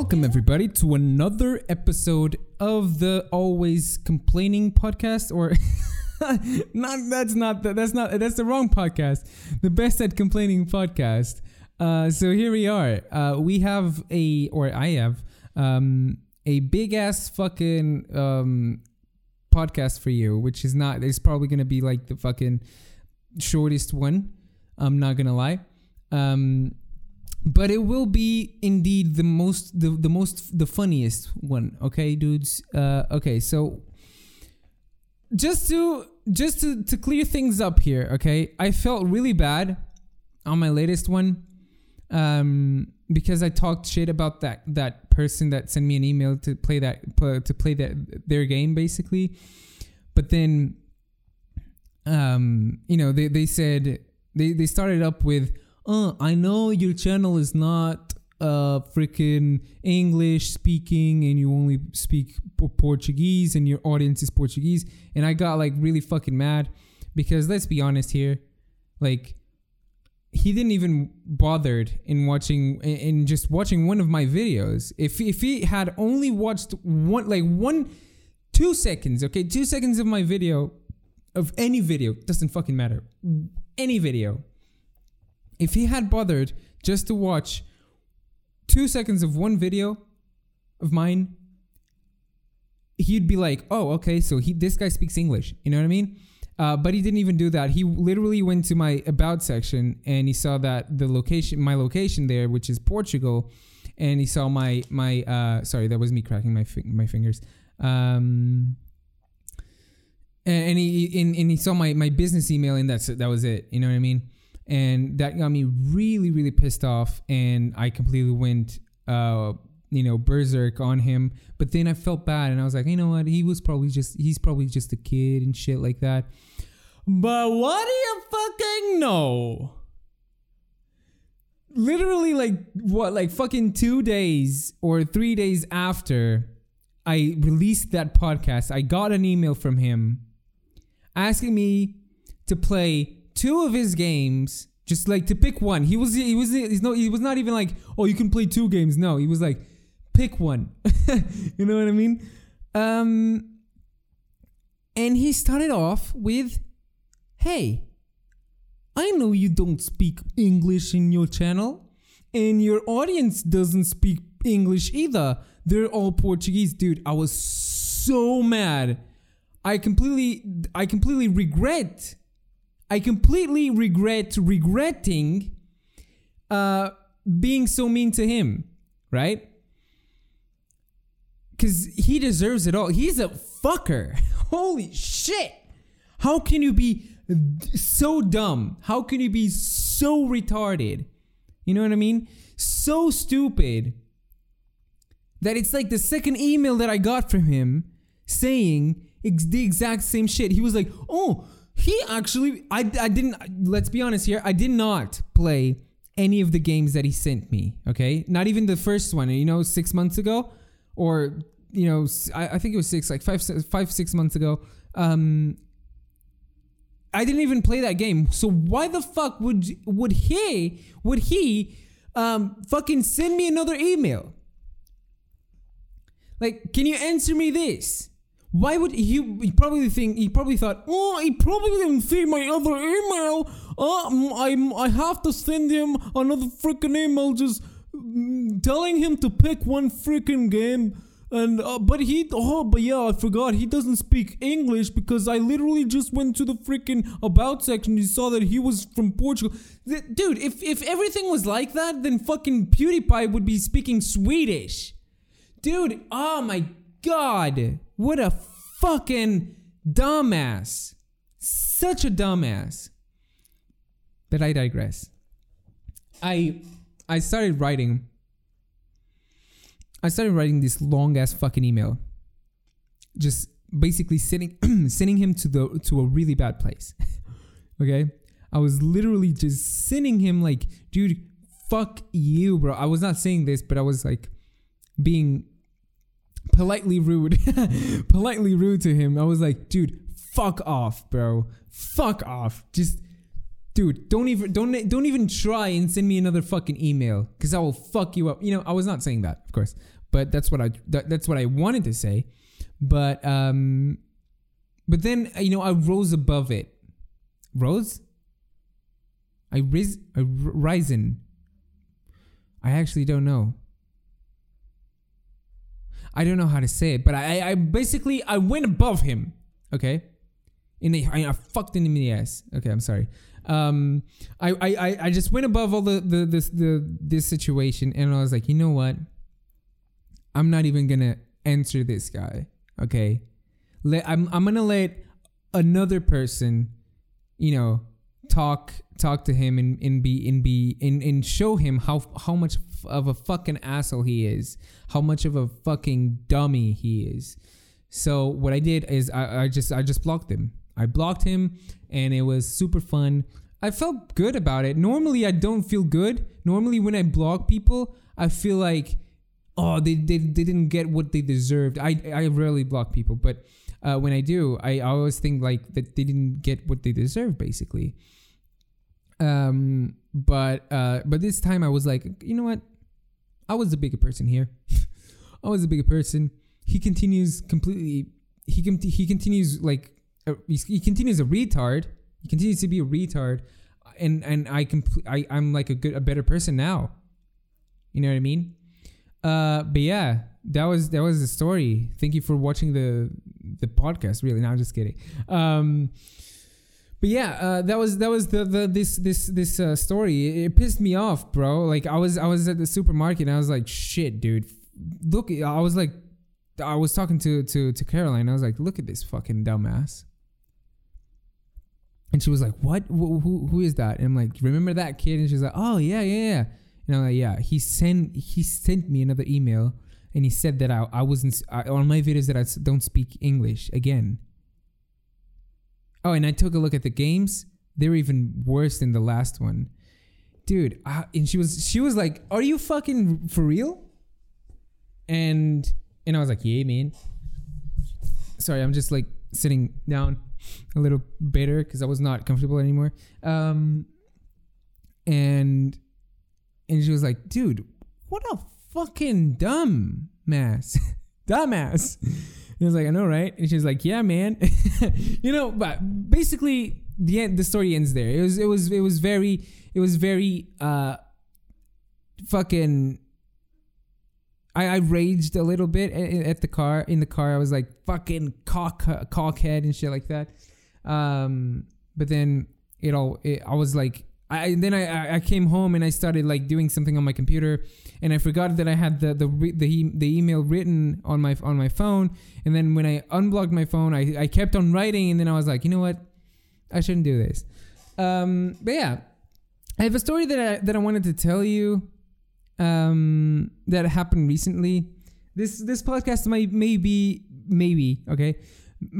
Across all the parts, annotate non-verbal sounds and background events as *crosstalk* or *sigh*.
Welcome everybody to another episode of the Always Complaining podcast or *laughs* not that's not that's not that's the wrong podcast. The Best at Complaining podcast. Uh, so here we are. Uh, we have a or I have um, a big ass fucking um, podcast for you, which is not it's probably gonna be like the fucking shortest one. I'm not gonna lie. Um, but it will be indeed the most the, the most the funniest one okay dudes? Uh okay so just to just to, to clear things up here okay i felt really bad on my latest one um because i talked shit about that that person that sent me an email to play that to play that their game basically. But then um you know they they said they they started up with uh, I know your channel is not uh freaking English speaking and you only speak Portuguese and your audience is Portuguese and I got like really fucking mad because let's be honest here like he didn't even bothered in watching in just watching one of my videos. If if he had only watched one like one two seconds okay? Two seconds of my video of any video doesn't fucking matter. Any video if he had bothered just to watch two seconds of one video of mine, he'd be like, "Oh, okay, so he this guy speaks English." You know what I mean? Uh, but he didn't even do that. He literally went to my about section and he saw that the location, my location there, which is Portugal, and he saw my my. Uh, sorry, that was me cracking my fi- my fingers. Um, and, he and, and he saw my my business email and that's that was it. You know what I mean? And that got me really really pissed off and i completely went uh you know berserk on him. But then i felt bad and i was like you know what? He was probably just he's probably just a kid and shit like that. But what do you fucking know? Literally like what like fucking two days or three days after i released that podcast i got an email from him asking me to play two of his games, just like to pick one. He was he was he's no he was not even like oh you can play two games. No, he was like pick one. *laughs* you know what I mean? Um, and he started off with, "Hey, I know you don't speak English in your channel, and your audience doesn't speak English either. They're all Portuguese, dude. I was so mad. I completely I completely regret I completely regret regretting uh, being so mean to him, right? Because he deserves it all. He's a fucker. *laughs* Holy shit. How can you be so dumb? How can you be so retarded? You know what I mean? So stupid that it's like the second email that I got from him saying ex- the exact same shit. He was like, oh, he actually, I, I didn't, let's be honest here, I did not play any of the games that he sent me, okay? Not even the first one, you know, six months ago, or, you know, I, I think it was six, like five, five, six months ago. Um, I didn't even play that game. So why the fuck would would he would he um fucking send me another email? Like, can you answer me this? Why would he? He probably think he probably thought, oh, he probably didn't see my other email. Uh, I I have to send him another freaking email, just mm, telling him to pick one freaking game. And uh, but he oh but yeah I forgot he doesn't speak English because I literally just went to the freaking about section and saw that he was from Portugal. Dude, if if everything was like that, then fucking PewDiePie would be speaking Swedish. Dude, oh my god. What a fucking dumbass. Such a dumbass. But I digress. I I started writing I started writing this long ass fucking email. Just basically sending *clears throat* sending him to the to a really bad place. *laughs* okay? I was literally just sending him like, dude, fuck you, bro. I was not saying this, but I was like being politely rude, *laughs* politely rude to him. I was like, dude, fuck off, bro. Fuck off. Just dude, don't even don't don't even try and send me another fucking email because I will fuck you up. You know, I was not saying that, of course, but that's what I that, that's what I wanted to say. But um, but then you know I rose above it. Rose. I ris I r- risen. I actually don't know. I don't know how to say it, but I, I basically I went above him. Okay, in the I, I fucked him in the ass. Okay, I'm sorry. Um, I I I just went above all the the this the this situation, and I was like, you know what? I'm not even gonna answer this guy. Okay, let I'm I'm gonna let another person, you know, talk talk to him and, and be and be and, and show him how how much of a fucking asshole he is, how much of a fucking dummy he is. So what I did is I, I just I just blocked him. I blocked him and it was super fun. I felt good about it. Normally I don't feel good. Normally when I block people, I feel like oh they, they, they didn't get what they deserved. I I rarely block people, but uh, when I do, I, I always think like that they didn't get what they deserve basically. Um, but uh, but this time I was like, you know what? I was the bigger person here. *laughs* I was the bigger person. He continues completely. He he continues like uh, he continues a retard. He continues to be a retard, and and I compl- I I'm like a good a better person now. You know what I mean? Uh, but yeah, that was that was the story. Thank you for watching the the podcast. Really, no, I'm just kidding. Um, but yeah, uh, that was that was the, the this this this uh, story. It, pissed me off, bro. Like I was I was at the supermarket and I was like, shit, dude. Look, I was like, I was talking to to to Caroline. I was like, look at this fucking dumbass. And she was like, what? Who who, is that? And I'm like, remember that kid? And she's like, oh yeah yeah yeah. And I'm like, yeah. He sent he sent me another email and he said that I I wasn't I, on my videos that I don't speak English again. Oh, and I took a look at the games. They're even worse than the last one, dude. And she was she was like, "Are you fucking for real?" And and I was like, "Yeah, man." Sorry, I'm just like sitting down a little better because I was not comfortable anymore. Um, and and she was like, "Dude, what a fucking dumb mass, dumbass." *laughs* I was like, I know, right? And she's like, Yeah, man. *laughs* you know, but basically the end the story ends there. It was it was it was very it was very uh fucking I, I raged a little bit at, at the car in the car. I was like fucking cock cockhead and shit like that. Um, but then it all it, I was like I then I I came home and I started like doing something on my computer and I forgot that I had the the the, the email written on my on my phone and then when I unblocked my phone I, I kept on writing and then I was like you know what? I shouldn't do this. Um but yeah I have a story that I that I wanted to tell you um that happened recently. This this podcast might maybe maybe okay?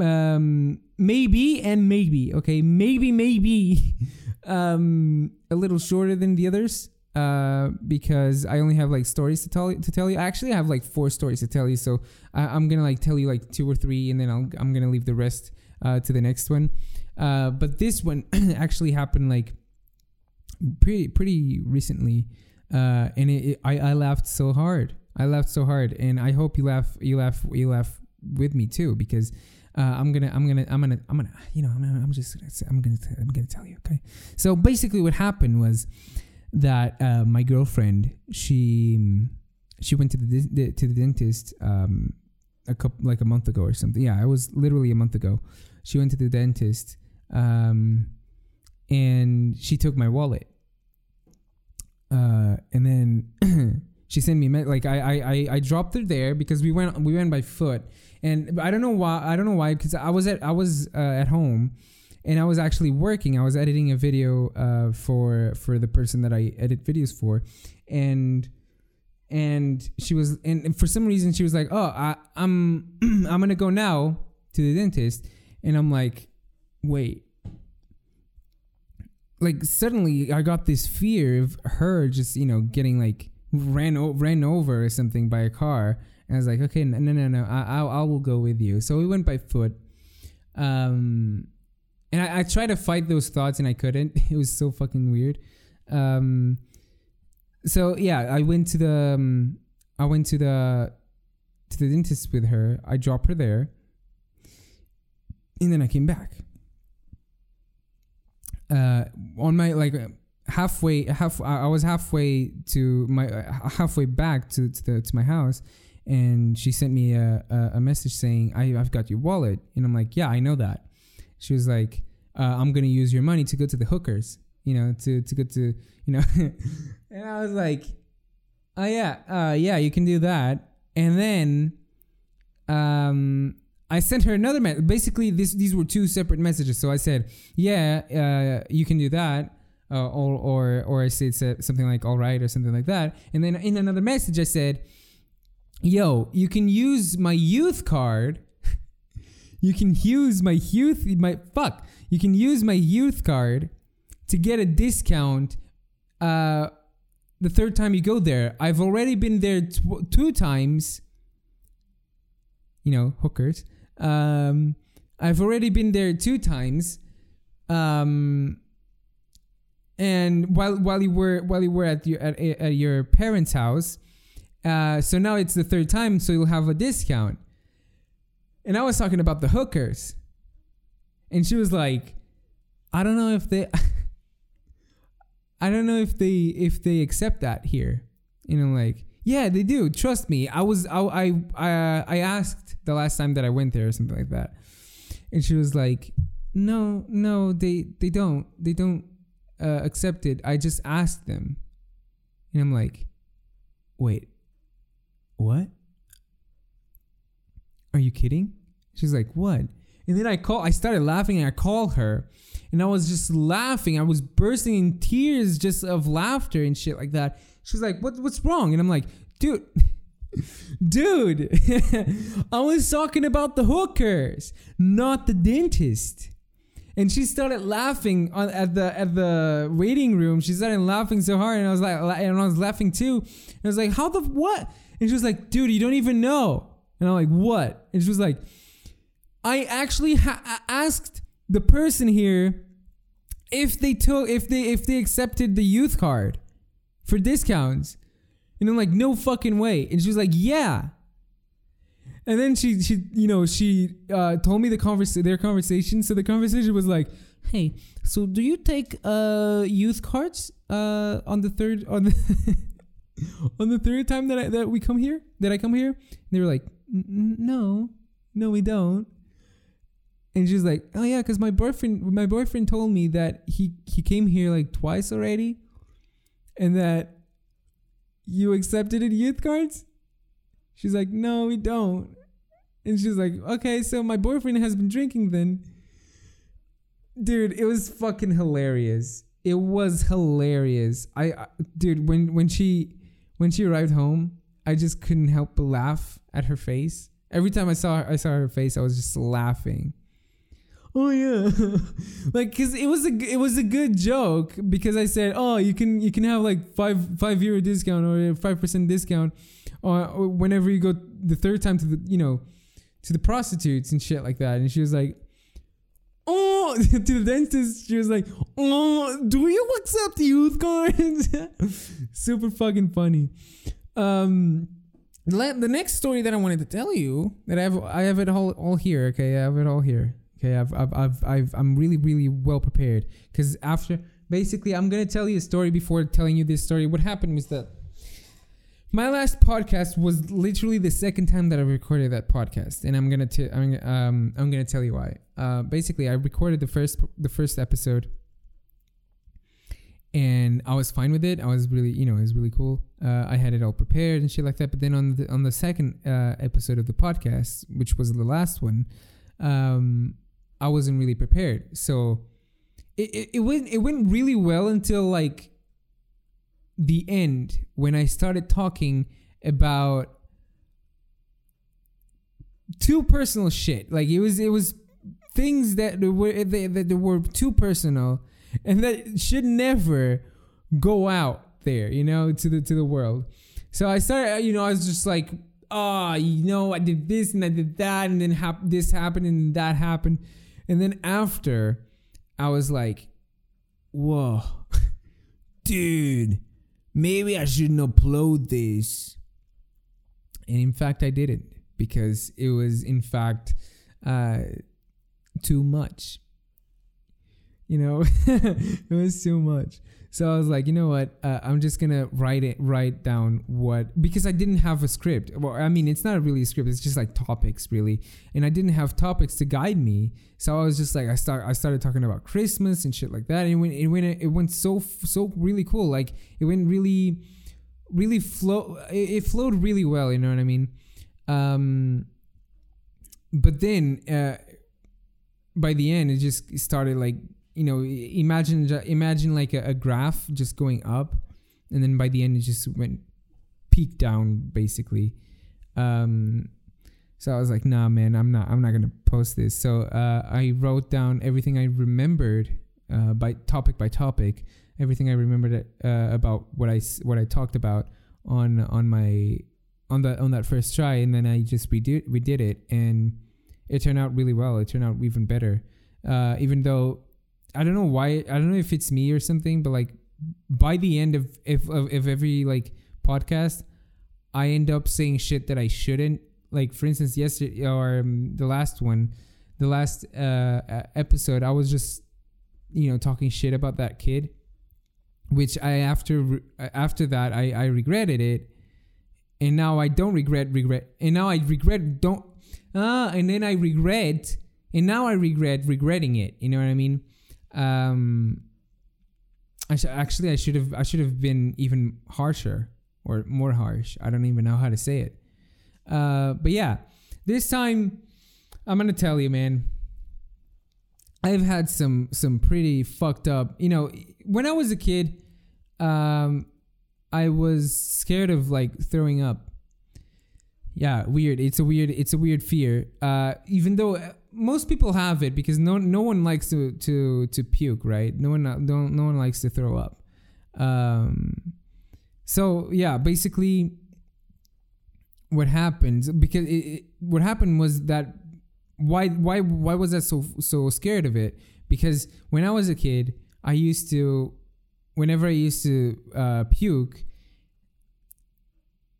Um maybe and maybe okay? Maybe maybe *laughs* um, a little shorter than the others uh, because I only have like stories to tell to tell you. Actually, I have like four stories to tell you, so I, am gonna like tell you like two or three, and then I'll, I'm gonna leave the rest uh, to the next one. Uh, but this one *clears throat* actually happened like pretty pretty recently, uh, and it, it, I I laughed so hard. I laughed so hard, and I hope you laugh you laugh you laugh with me too because uh, I'm gonna, I'm gonna, I'm gonna, I'm gonna, you know, I'm, I'm just, gonna, I'm gonna, I'm gonna tell you. Okay. So basically, what happened was that uh, my girlfriend, she, she went to the, the to the dentist um, a couple like a month ago or something. Yeah, it was literally a month ago. She went to the dentist, um, and she took my wallet. Uh, and then *clears throat* she sent me like I, I I I dropped her there because we went we went by foot and I don't know why. I don't know why because I was at I was uh, at home, and I was actually working. I was editing a video uh, for for the person that I edit videos for, and and she was and, for some reason she was like, "Oh, I, I'm *clears throat* I'm gonna go now to the dentist," and I'm like, "Wait." Like suddenly, I got this fear of her just you know getting like ran o- ran over or something by a car, and I was like, okay, no, no, no, no I, I, I will go with you. So we went by foot. Um, and I, I tried to fight those thoughts and I couldn't. *laughs* It was so fucking weird. Um, so yeah, I went to the um, I went to the to the dentist with her. I dropped her there, and then I came back. Uh, on my like halfway half I was halfway to my uh, halfway back to to, the, to my house, and she sent me a, a, a message saying I I've got your wallet, and I'm like yeah I know that. She was like uh, I'm gonna use your money to go to the hookers, you know, to to go to you know, *laughs* and I was like, oh yeah, uh, yeah, you can do that, and then um I sent her another message. Basically, this these were two separate messages. So I said, "Yeah, uh, you can do that," uh, or or or I said something like "all right" or something like that. And then in another message, I said, "Yo, you can use my youth card. *laughs* you can use my youth my fuck. You can use my youth card to get a discount." Uh, the third time you go there, I've already been there tw- two times. You know, hookers. Um, I've already been there two times. Um, and while while you were while you were at your at, at your parents' house, uh, so now it's the third time, so you'll have a discount. And I was talking about the hookers, and she was like, "I don't know if they, *laughs* I don't know if they if they accept that here." And I'm like, yeah, they do. Trust me. I was I I I, I asked the last time that I went there or something like that, and she was like, "No, no, they they don't they don't uh, accept it. I just asked them," and I'm like, "Wait, what? Are you kidding?" She's like, "What?" And then I call. I started laughing, and I called her, and I was just laughing. I was bursting in tears just of laughter and shit like that. She's like, "What? What's wrong?" And I'm like, "Dude." *laughs* Dude, *laughs* I was talking about the hookers, not the dentist. And she started laughing on, at the at the waiting room. She started laughing so hard, and I was like, and I was laughing too. And I was like, "How the what?" And she was like, "Dude, you don't even know." And I'm like, "What?" And she was like, "I actually ha- asked the person here if they took if they if they accepted the youth card for discounts." And I'm like, no fucking way. And she was like, yeah. And then she, she, you know, she uh, told me the convers- their conversation. So the conversation was like, hey, so do you take uh, youth cards uh, on the third on the *laughs* *laughs* on the third time that I, that we come here that I come here? They were like, no, no, we don't. And she's like, oh yeah, because my boyfriend my boyfriend told me that he he came here like twice already, and that you accepted in youth cards? She's like, No, we don't. And she's like, Okay, so my boyfriend has been drinking then. Dude, it was fucking hilarious. It was hilarious. I, I dude, when when she when she arrived home, I just couldn't help but laugh at her face. Every time I saw her, I saw her face, I was just laughing. Oh yeah. *laughs* Like because it was a it was a good joke because i said oh you can you can have like five five euro discount or five percent discount or, or whenever you go the third time to the you know to the prostitutes and shit like that. And she was like oh *laughs* to the dentist she was like oh do you accept youth cards? *laughs* Super fucking funny. Um the next story that I wanted to tell you that I have I have it all all here okay? I have it all here Okay, I've, I've, I've, I've I'm really, really well prepared because after basically, I'm gonna tell you a story before telling you this story. What happened was that my last podcast was literally the second time that I recorded that podcast, and I'm gonna t- I'm, um, I'm gonna tell you why. Uh, basically, I recorded the first the first episode, and I was fine with it. I was really, you know, it was really cool. Uh, I had it all prepared and shit like that. But then on the on the second uh, episode of the podcast, which was the last one, um, I wasn't really prepared. So it, it, it went it went really well until like the end when I started talking about too personal shit. Like it was it was things that were that, were too personal and that should never go out there, you know, to the to the world. So I started, uh, you know, I was just like, oh, you know, I did this and I did that, and then hap- this happened and that happened. And then after, I was like, whoa, *laughs* dude, maybe I shouldn't upload this. And in fact, I didn't because it was, in fact, uh, too much. You know, *laughs* it was too much. So I was like, you know what? Uh, I'm just gonna write it, write down what because I didn't have a script. Well, I mean, it's not really a script. It's just like topics, really. And I didn't have topics to guide me. So I was just like, I start, I started talking about Christmas and shit like that. And it went, it went, it went so, so really cool. Like it went really, really flow. It, it flowed really well. You know what I mean? Um, but then uh, by the end, it just started like you know imagine imagine like a, a, graph just going up and then by the end it just went peak down basically. Um so i was like nah man i'm not i'm not gonna post this. So uh, i wrote down everything i remembered uh, by topic by topic everything i remembered uh, about what i what i talked about on on my on that on that first try and then i just we did we did it and it turned out really well. It turned out even better. Uh, even though I don't know why. I don't know if it's me or something, but like by the end of if of, of every like podcast, I end up saying shit that I shouldn't. Like for instance, yesterday or um, the last one, the last uh, episode, I was just you know talking shit about that kid, which I after after that I I regretted it, and now I don't regret regret, and now I regret don't ah, uh, and then I regret, and now I regret regretting it. You know what I mean? Um I sh- actually I should have I should have been even harsher or more harsh. I don't even know how to say it. Uh, but yeah, this time I'm gonna tell you, man. I've had some some pretty fucked up. You know, when I was a kid, um, I was scared of like throwing up. Yeah, weird. It's a weird. It's a weird fear. Uh, even though most people have it because no no one likes to to to puke, right? No one don't no one likes to throw up. Um, so yeah, basically, what happened because it, it, what happened was that why why why was I so so scared of it? Because when I was a kid, I used to whenever I used to uh, puke,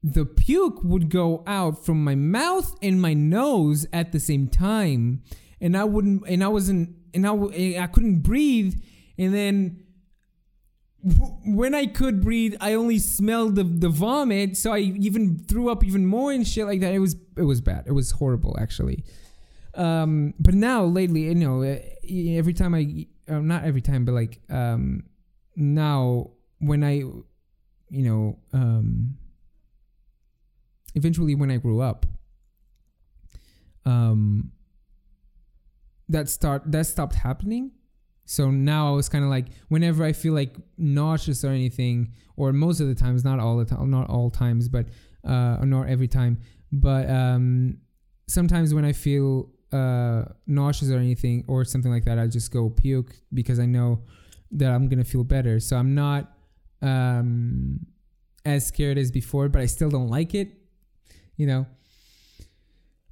the puke would go out from my mouth and my nose at the same time. And i wouldn't and i wasn't and i, I couldn't breathe. And then when i could breathe i only smelled the, the vomit. So i even threw up even more and shit like that. It was it was bad. It was horrible actually. Um but now lately you know every time i uh, not every time but like um now when i you know um eventually when I grew up, um, that start that stopped happening. So now I was kind of like, whenever I feel like nauseous or anything, or most of the times, not all the time, not all times, but uh, not every time, but um, sometimes when I feel uh, nauseous or anything or something like that, I just go puke because I know that I'm gonna feel better. So I'm not um, as scared as before, but I still don't like it you know.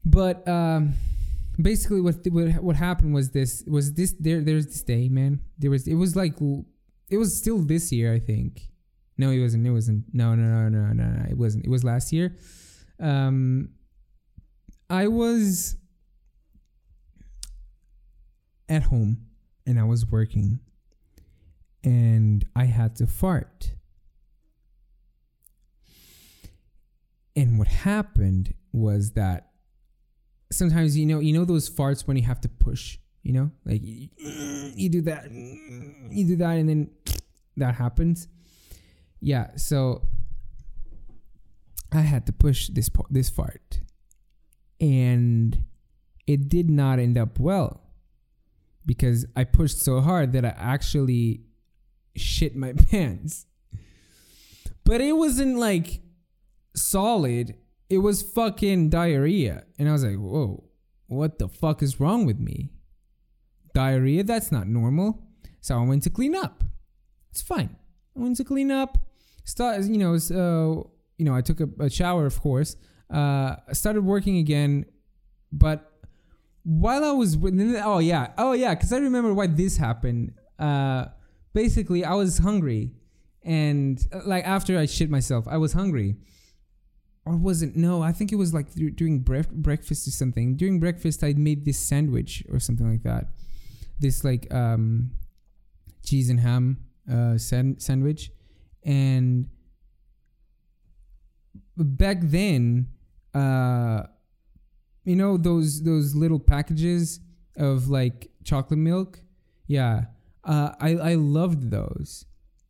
But um, basically, what, what what happened was this was this there there's this day, man. There was it was like it was still this year, I think. No, it wasn't. It wasn't. No, no, no, no, no, no. It wasn't. It was last year. Um, I was at home and I was working, and I had to fart. And what happened was that sometimes you know you know those farts when you have to push, you know, like you, you do that, mm, you do that, and then that happens. Yeah, so I had to push this this fart, and it did not end up well because I pushed so hard that I actually shit my *laughs* pants. But it wasn't like solid, it was fucking diarrhea. And I was like, whoa, what the fuck is wrong with me? Diarrhea? That's not normal. So I went to clean up. It's fine. I went to clean up. Start, you know, so, you know, I took a, a shower, of course. Uh, I started working again, but while I was oh yeah oh yeah because I remember why this happened. Uh, basically, I was hungry, and uh, like after I shit myself, I was hungry. Or was it? No, I think it was like dur- during bref- breakfast or something. During breakfast, I made this sandwich or something like that. This like um, cheese and ham uh, san- sandwich, and back then, uh, you know those those little packages of like chocolate milk. Yeah, uh, I I loved those,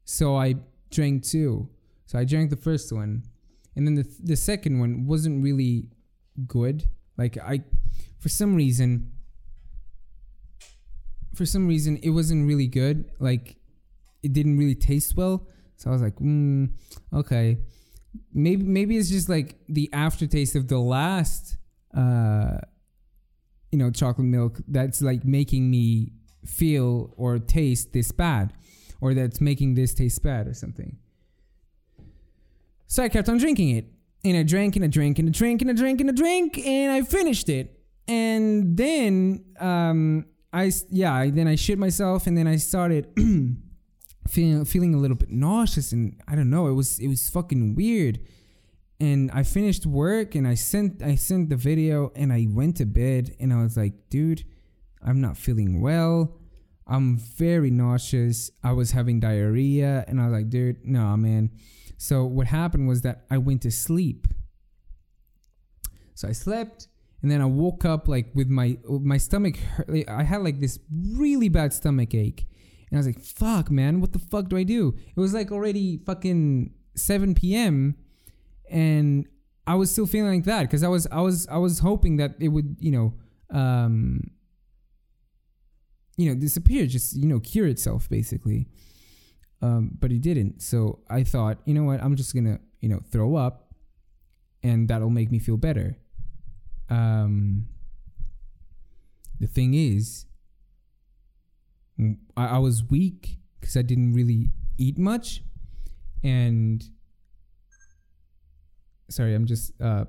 so I drank two. So I drank the first one, and then the the second one wasn't really good. Like I, for some reason, for some reason it wasn't really good. Like it didn't really taste well. So I was like, mm, okay, maybe maybe it's just like the aftertaste of the last, uh, you know, chocolate milk that's like making me feel or taste this bad, or that's making this taste bad or something. So I kept on drinking it, and I drank and I drank and I drank and I drank and I drank, and I finished it. And then, um, I yeah, then I shit myself, and then I started. *clears throat* feeling feeling a little bit nauseous and I don't know it was it was fucking weird. And I finished work and I sent I sent the video and I went to bed and I was like dude I'm not feeling well. I'm very nauseous. I was having diarrhea. And I was like dude no man so what happened was that I went to sleep so I slept and then I woke up like with my my stomach hurt. I had like this really bad stomach ache and I was like, fuck, man, what the fuck do I do? It was like already fucking 7 p.m. and I was still feeling like that because I was I was I was hoping that it would, you know, um you know, disappear, just, you know, cure itself basically. Um, but it didn't. So I thought, you know what, I'm just gonna, you know, throw up and that'll make me feel better. Um the thing is, I, I was weak because I didn't really eat much, and sorry, I'm just uh,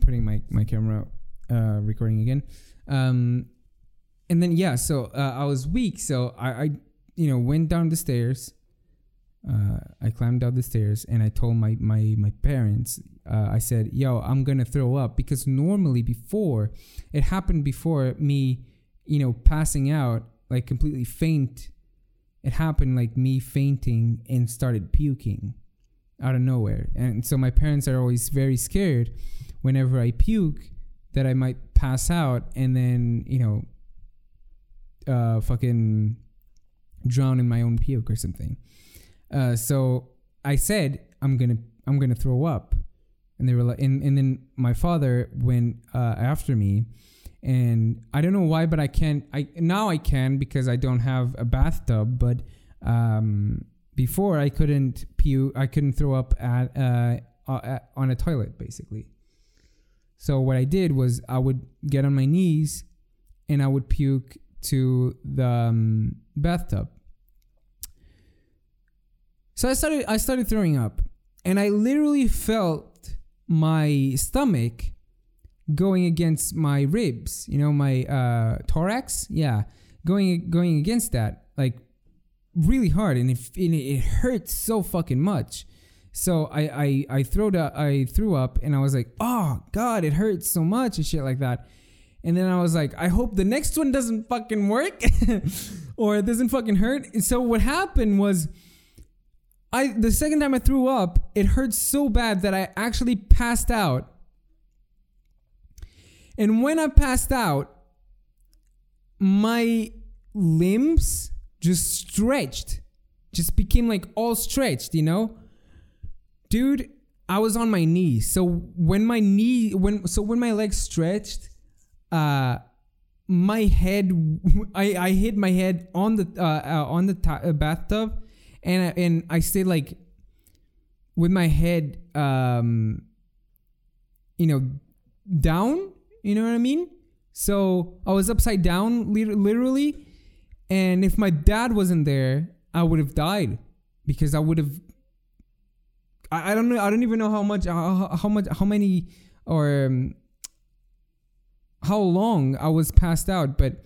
putting my my camera uh, recording again. Um, and then yeah, so uh, I was weak, so I, I you know went down the stairs. Uh, I climbed down the stairs and I told my my my parents. Uh, I said, "Yo, I'm gonna throw up," because normally before it happened before me, you know, passing out like completely faint. It happened like me fainting and started puking out of nowhere. And so my parents are always very scared whenever I puke that I might pass out and then, you know, uh, fucking drown in my own puke or something. Uh, so I said, I'm gonna, I'm gonna throw up. And they were like, and, and then my father went uh, after me and I don't know why, but I can't. I now I can because I don't have a bathtub. But um, before I couldn't puke. I couldn't throw up at, uh, at on a toilet basically. So what I did was I would get on my knees and I would puke to the um, bathtub. So I started I started throwing up and I literally felt my stomach going against my ribs, you know, my uh, thorax. Yeah, going going against that like really hard, and it and it hurt so fucking much. So I I I threw up, I threw up, and I was like, oh god, it hurts so much and shit like that. And then I was like, I hope the next one doesn't fucking work *laughs* or it doesn't fucking hurt. And so what happened was I the second time I threw up, it hurt so bad that I actually passed out and when I passed out, my limbs just stretched, just became like all stretched, you know? Dude, I was on my knees. So when my knee when so when my legs stretched, uh my head *laughs* I I hit my head on the uh, uh on the t- uh, bathtub and I, and I stayed like with my head um you know down you know what I mean? So I was upside down, literally. And if my dad wasn't there, I would have died because I would have. I, I don't know. I don't even know how much, how, how much, how many, or um, how long I was passed out, but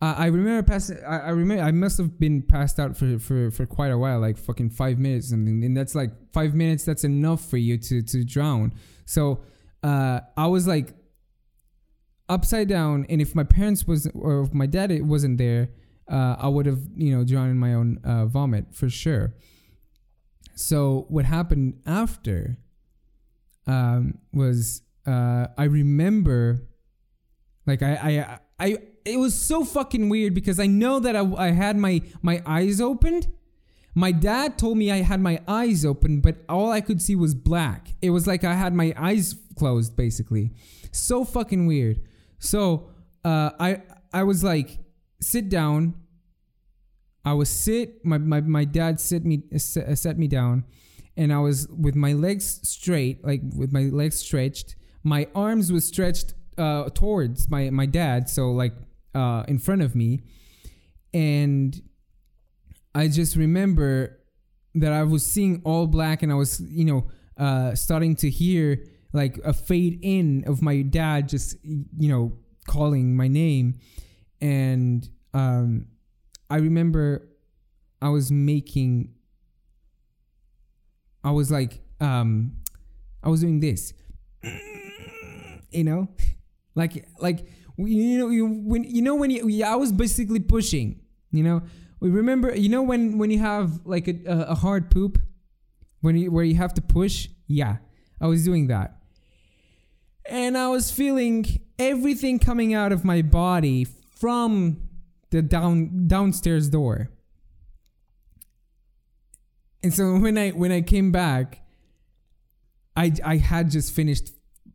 I remember pass. I, I remember I must have been passed out for, for, for quite a while, like fucking five minutes, and, and that's like five minutes. That's enough for you to to drown. So uh, I was like upside down, and if my parents was or if my dad wasn't there, uh, I would have you know drowned in my own uh, vomit for sure. So what happened after um, was uh, I remember, like I I I it was so fucking weird because I know that I, I had my my eyes opened. My dad told me I had my eyes open, but all I could see was black. It was like I had my eyes closed, basically. So fucking weird. So uh, I I was like, sit down. I was sit. My my, my dad sit me set me down, and I was with my legs straight, like with my legs stretched. My arms were stretched uh, towards my my dad, so like uh, in front of me, and I just remember that I was seeing all black, and I was you know uh, starting to hear like a fade in of my dad just you know calling my name. And um i remember i was making i was like um i was doing this *clears throat* you know like like you know you, when you know when you, i was basically pushing you know we remember you know when when you have like a, a hard poop when you where you have to push yeah i was doing that and I was feeling everything coming out of my body from the down downstairs door. And so when I when I came back, I I had just finished,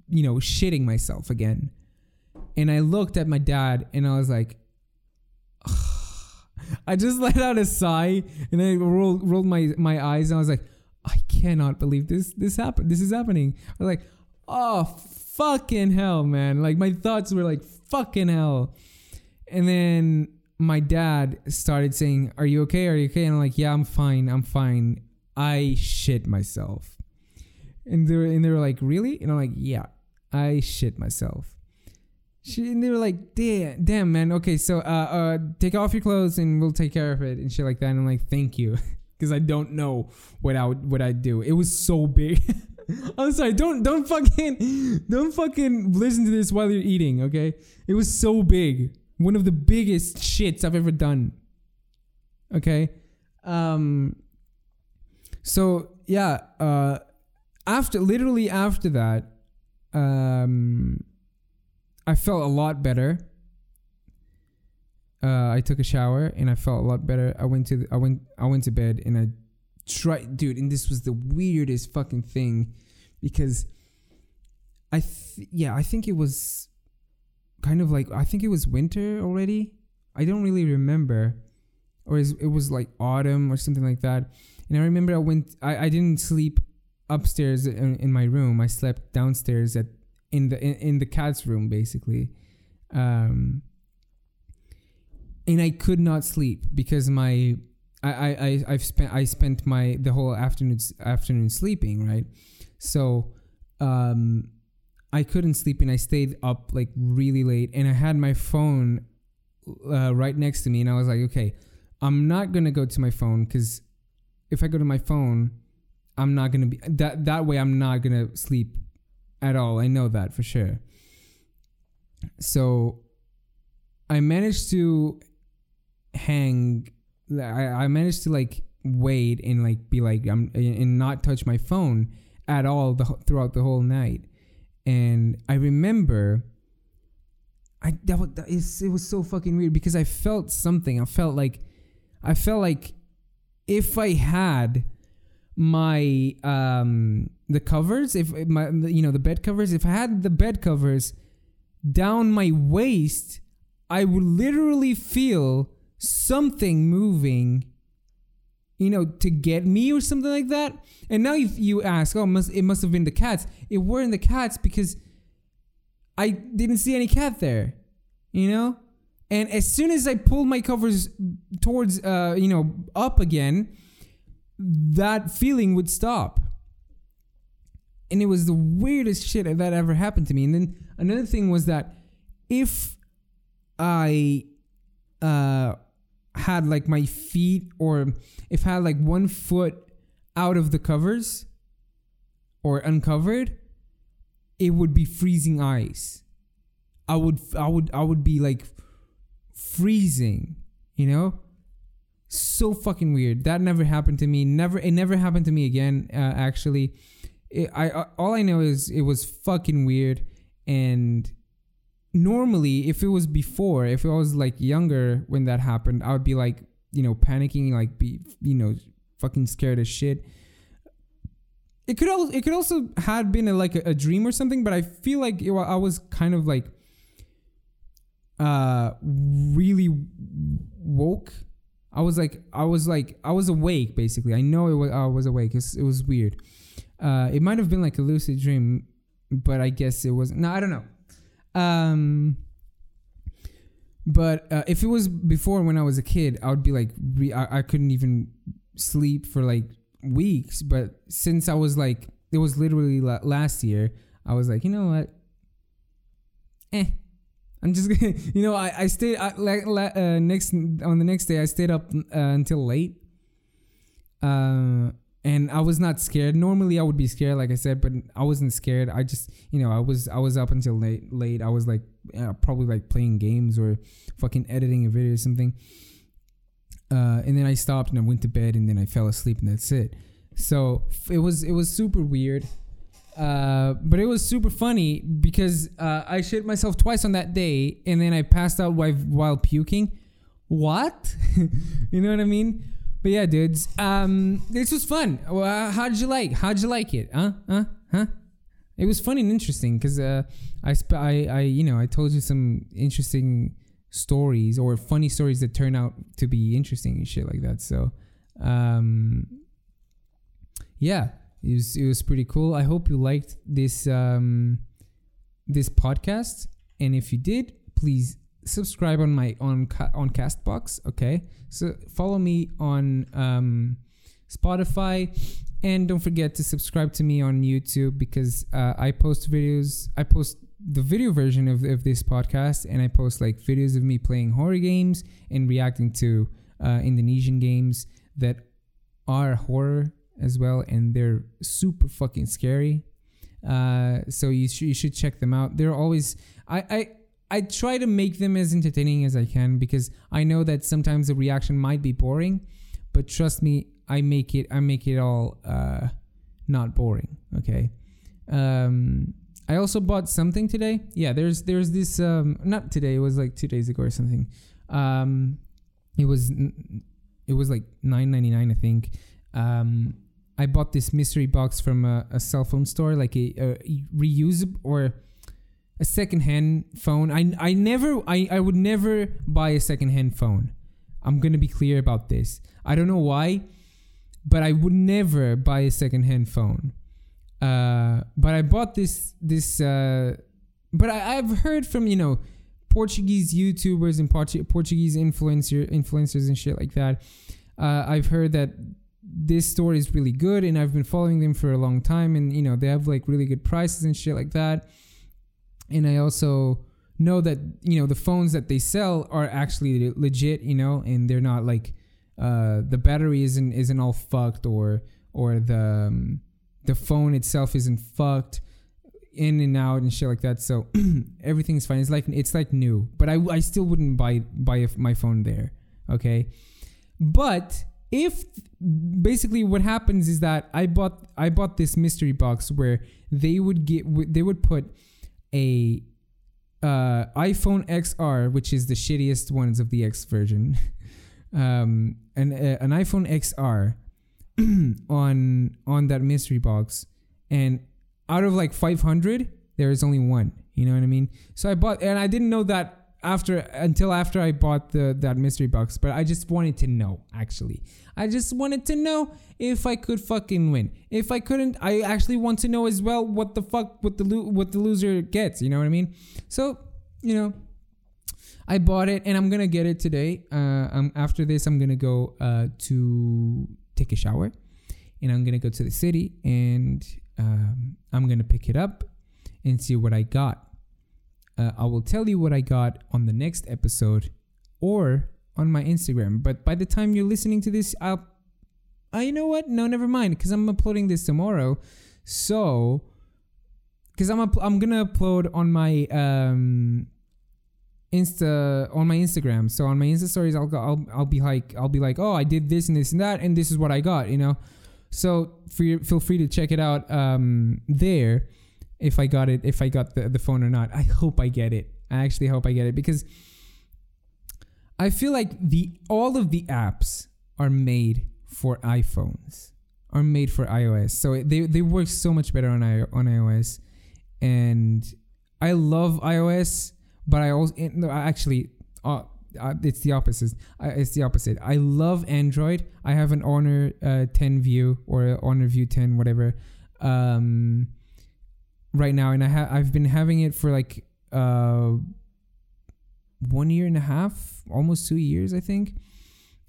you know, shitting myself again. And I looked at my dad and I was like *sighs* I just *laughs* let out a sigh and I rolled rolled my my eyes and I was like I cannot believe this this happened. This is happening. I was like, "Oh, fucking hell, man. Like my thoughts were like fucking hell. And then my dad started saying, Are you okay? Are you okay? And I'm like, Yeah, I'm fine. I'm fine. I shit myself. And they were, and they were like, Really? And I'm like, Yeah, I shit myself. She, and they were like, damn, damn, man. Okay, so uh, uh, take off your clothes and we'll take care of it and shit like that. And I'm like, thank you, *laughs* because I don't know what I would what I'd do. It was so big. *laughs* I'm sorry. Don't don't fucking *laughs* don't fucking listen to this while you're eating. Okay, it was so big. One of the biggest shits I've ever done. Okay, um. So yeah, uh, after literally after that, um, I felt a lot better. Uh, I took a shower and I felt a lot better. I went to the, I went I went to bed and I tried, dude and this was the weirdest fucking thing because i th- yeah i think it was kind of like i think it was winter already i don't really remember or it was like autumn or something like that and i remember i went i, I didn't sleep upstairs in, in my room i slept downstairs at in the in, in the cat's room basically. Um and i could not sleep because my I, I I've spent I spent my the whole afternoon afternoon sleeping right, so um, I couldn't sleep and I stayed up like really late. And I had my phone uh, right next to me and I was like okay I'm not gonna go to my phone because if I go to my phone I'm not gonna be that that way I'm not gonna sleep at all I know that for sure so I managed to hang I, I managed to like wait and like be like I'm and not touch my phone at all the, throughout the whole night. And I remember I that, was, that is, it was so fucking weird because I felt something. I felt like I felt like if I had my um the covers, if my you know the bed covers, if I had the bed covers down my waist, I would literally feel something moving you know to get me or something like that. And now if you ask oh must, it must have been the cats. It weren't the cats because i didn't see any cat there you know? And as soon as i pulled my covers towards uh you know up again that feeling would stop and it was the weirdest shit that ever happened to me and then another thing was that if I uh had like my feet or if I had like one foot out of the covers or uncovered, it would be freezing ice. I would I would I would be like freezing, you know? So fucking weird. That never happened to me. Never it never happened to me again uh, actually. It, I uh, all I know is it was fucking weird and normally if it was before if i was like younger when that happened i would be like you know panicking like be you know fucking scared as shit it could also it could also had been a, like a, a dream or something but i feel like it, i was kind of like uh really woke i was like i was like i was awake basically i know it was i was awake it was weird uh it might have been like a lucid dream but i guess it wasn't no i don't know um, but uh, if it was before when I was a kid, I would be like, re- I, I couldn't even sleep for like weeks. But since I was like, it was literally la- last year, I was like, you know what? Eh. I'm just gonna, *laughs* you know, I, I stayed, I, like, uh, next, on the next day, I stayed up uh, until late. Uh, and I was not scared. Normally, I would be scared, like I said, but I wasn't scared. I just, you know, I was I was up until late. Late, I was like uh, probably like playing games or fucking editing a video or something. Uh, and then I stopped and I went to bed and then I fell asleep and that's it. So it was it was super weird, uh, but it was super funny because uh, I shit myself twice on that day and then I passed out while while puking. What? *laughs* you know what I mean? But yeah, dudes, um, this was fun. Uh, how'd you like? How'd you like it? Huh? Huh? Huh? It was funny and interesting because uh, I, sp- I, I, you know, I told you some interesting stories or funny stories that turn out to be interesting and shit like that. So, um, yeah, it was it was pretty cool. I hope you liked this um, this podcast, and if you did, please subscribe on my on on Castbox. Okay, so follow me on um, Spotify, and don't forget to subscribe to me on YouTube because uh, I post videos. I post the video version of, of this podcast, and I post like videos of me playing horror games and reacting to uh, Indonesian games that are horror as well, and they're super fucking scary. Uh, so you, sh- you should check them out. They're always I I I try to make them as entertaining as I can because I know that sometimes the reaction might be boring, but trust me, I make it I make it all uh, not boring. Okay. Um, I also bought something today. Yeah, there's there's this um, not today. It was like two days ago or something. Um, it was it was like nine ninety nine, I think. Um, I bought this mystery box from a, a cell phone store, like a, a reusable or a secondhand phone. I I never I, I would never buy a secondhand phone. I'm gonna be clear about this. I don't know why, but I would never buy a secondhand phone. Uh, but I bought this this. Uh, but I, I've heard from you know Portuguese YouTubers and Portuguese influencer influencers and shit like that. Uh, I've heard that this store is really good, and I've been following them for a long time, and you know they have like really good prices and shit like that and I also know that you know the phones that they sell are actually legit, you know, and they're not like uh, the battery isn't isn't all fucked or or the um, the phone itself isn't fucked in and out and shit like that. So *clears throat* everything's fine. It's like it's like new, but I I still wouldn't buy buy my phone there. Okay, but if basically what happens is that I bought I bought this mystery box where they would get they would put a uh, iPhone XR, which is the shittiest ones of the X version, *laughs* um, an uh, an iPhone XR *clears throat* on on that mystery box, and out of like 500, there is only one. You know what I mean? So I bought, and I didn't know that after until after I bought the that mystery box, but I just wanted to know actually. I just wanted to know if I could fucking win. If I couldn't, I actually want to know as well what the fuck what the lo- what the loser gets, you know what I mean? So, you know, I bought it and I'm going to get it today. Uh um, after this I'm going to go uh to take a shower and I'm going to go to the city and um, I'm going to pick it up and see what I got uh, I will tell you what I got on the next episode or on my Instagram. But by the time you're listening to this, I'll. Uh, you know what? No, never mind, because I'm uploading this tomorrow. So, because I'm up, I'm gonna upload on my um Insta on my Instagram. So on my Insta stories, I'll go, I'll I'll be like I'll be like, oh, I did this and this and that, and this is what I got. You know. So free, feel free to check it out um there if I got it if I got the the phone or not. I hope I get it. I actually hope I get it because I feel like the all of the apps are made for iPhones, are made for iOS. So they they work so much better on I, on iOS, and I love iOS, but I also no, actually uh, uh, it's the opposite. It's the opposite. I love Android. I have an Honor uh, 10 View or Honor View 10, whatever, um, right now, and I have I've been having it for like uh one year and a half, almost two years, I think.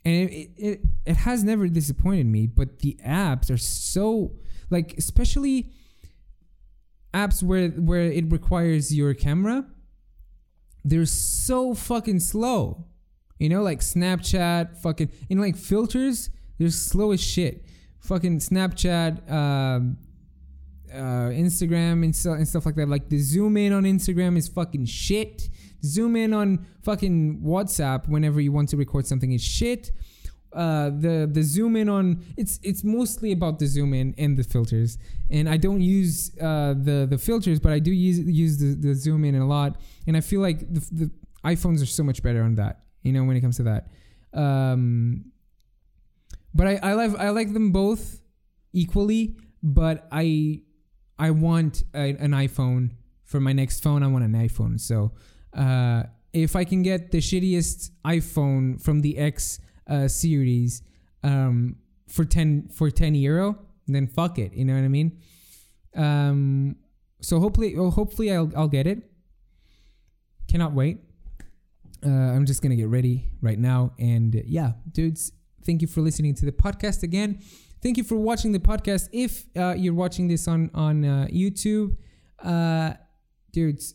And it, it, it has never disappointed me, but the apps are so like especially apps where where it requires your camera they're so fucking slow you know like snapchat fucking in like filters they're slow as shit fucking snapchat um uh, Instagram and, so, and stuff like that. Like the zoom in on Instagram is fucking shit. Zoom in on fucking WhatsApp whenever you want to record something is shit. Uh, the the zoom in on it's it's mostly about the zoom in and the filters. And I don't use uh, the the filters, but I do use use the, the zoom in a lot. And I feel like the, the iPhones are so much better on that. You know when it comes to that. Um, but I, I like I like them both equally. But I I want a, an iPhone for my next phone. I want an iPhone. So uh, if I can get the shittiest iPhone from the X uh, series um, for ten for ten euro, then fuck it. You know what I mean? Um, so hopefully, well, hopefully I'll I'll get it. Cannot wait. Uh, I'm just gonna get ready right now, and yeah, dudes, thank you for listening to the podcast again. Thank you for watching the podcast. If uh, you're watching this on on uh, YouTube, uh, dudes,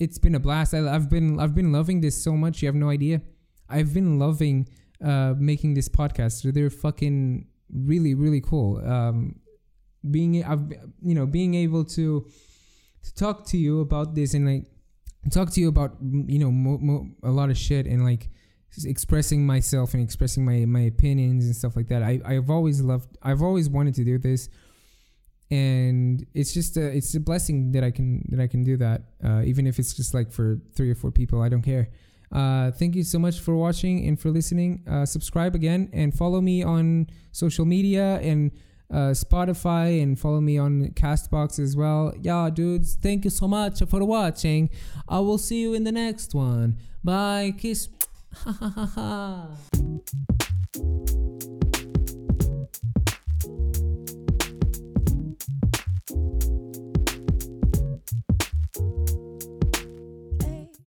it's been a blast. I, have been I've been loving this so much. You have no idea. I've been loving uh, making this podcast. They're fucking really really cool. Um, being I've you know being able to to talk to you about this and like talk to you about you know mo- mo- a lot of shit and like expressing myself and expressing my my opinions and stuff like that. I I've always loved. I've always wanted to do this, and it's just a it's a blessing that I can that I can do that. Uh, even if it's just like for three or four people, I don't care. Uh, thank you so much for watching and for listening. Uh, subscribe again and follow me on social media and uh, Spotify and follow me on Castbox as well. Yeah, dudes, thank you so much for watching. I will see you in the next one. Bye. Kiss. Ha ha ha ha.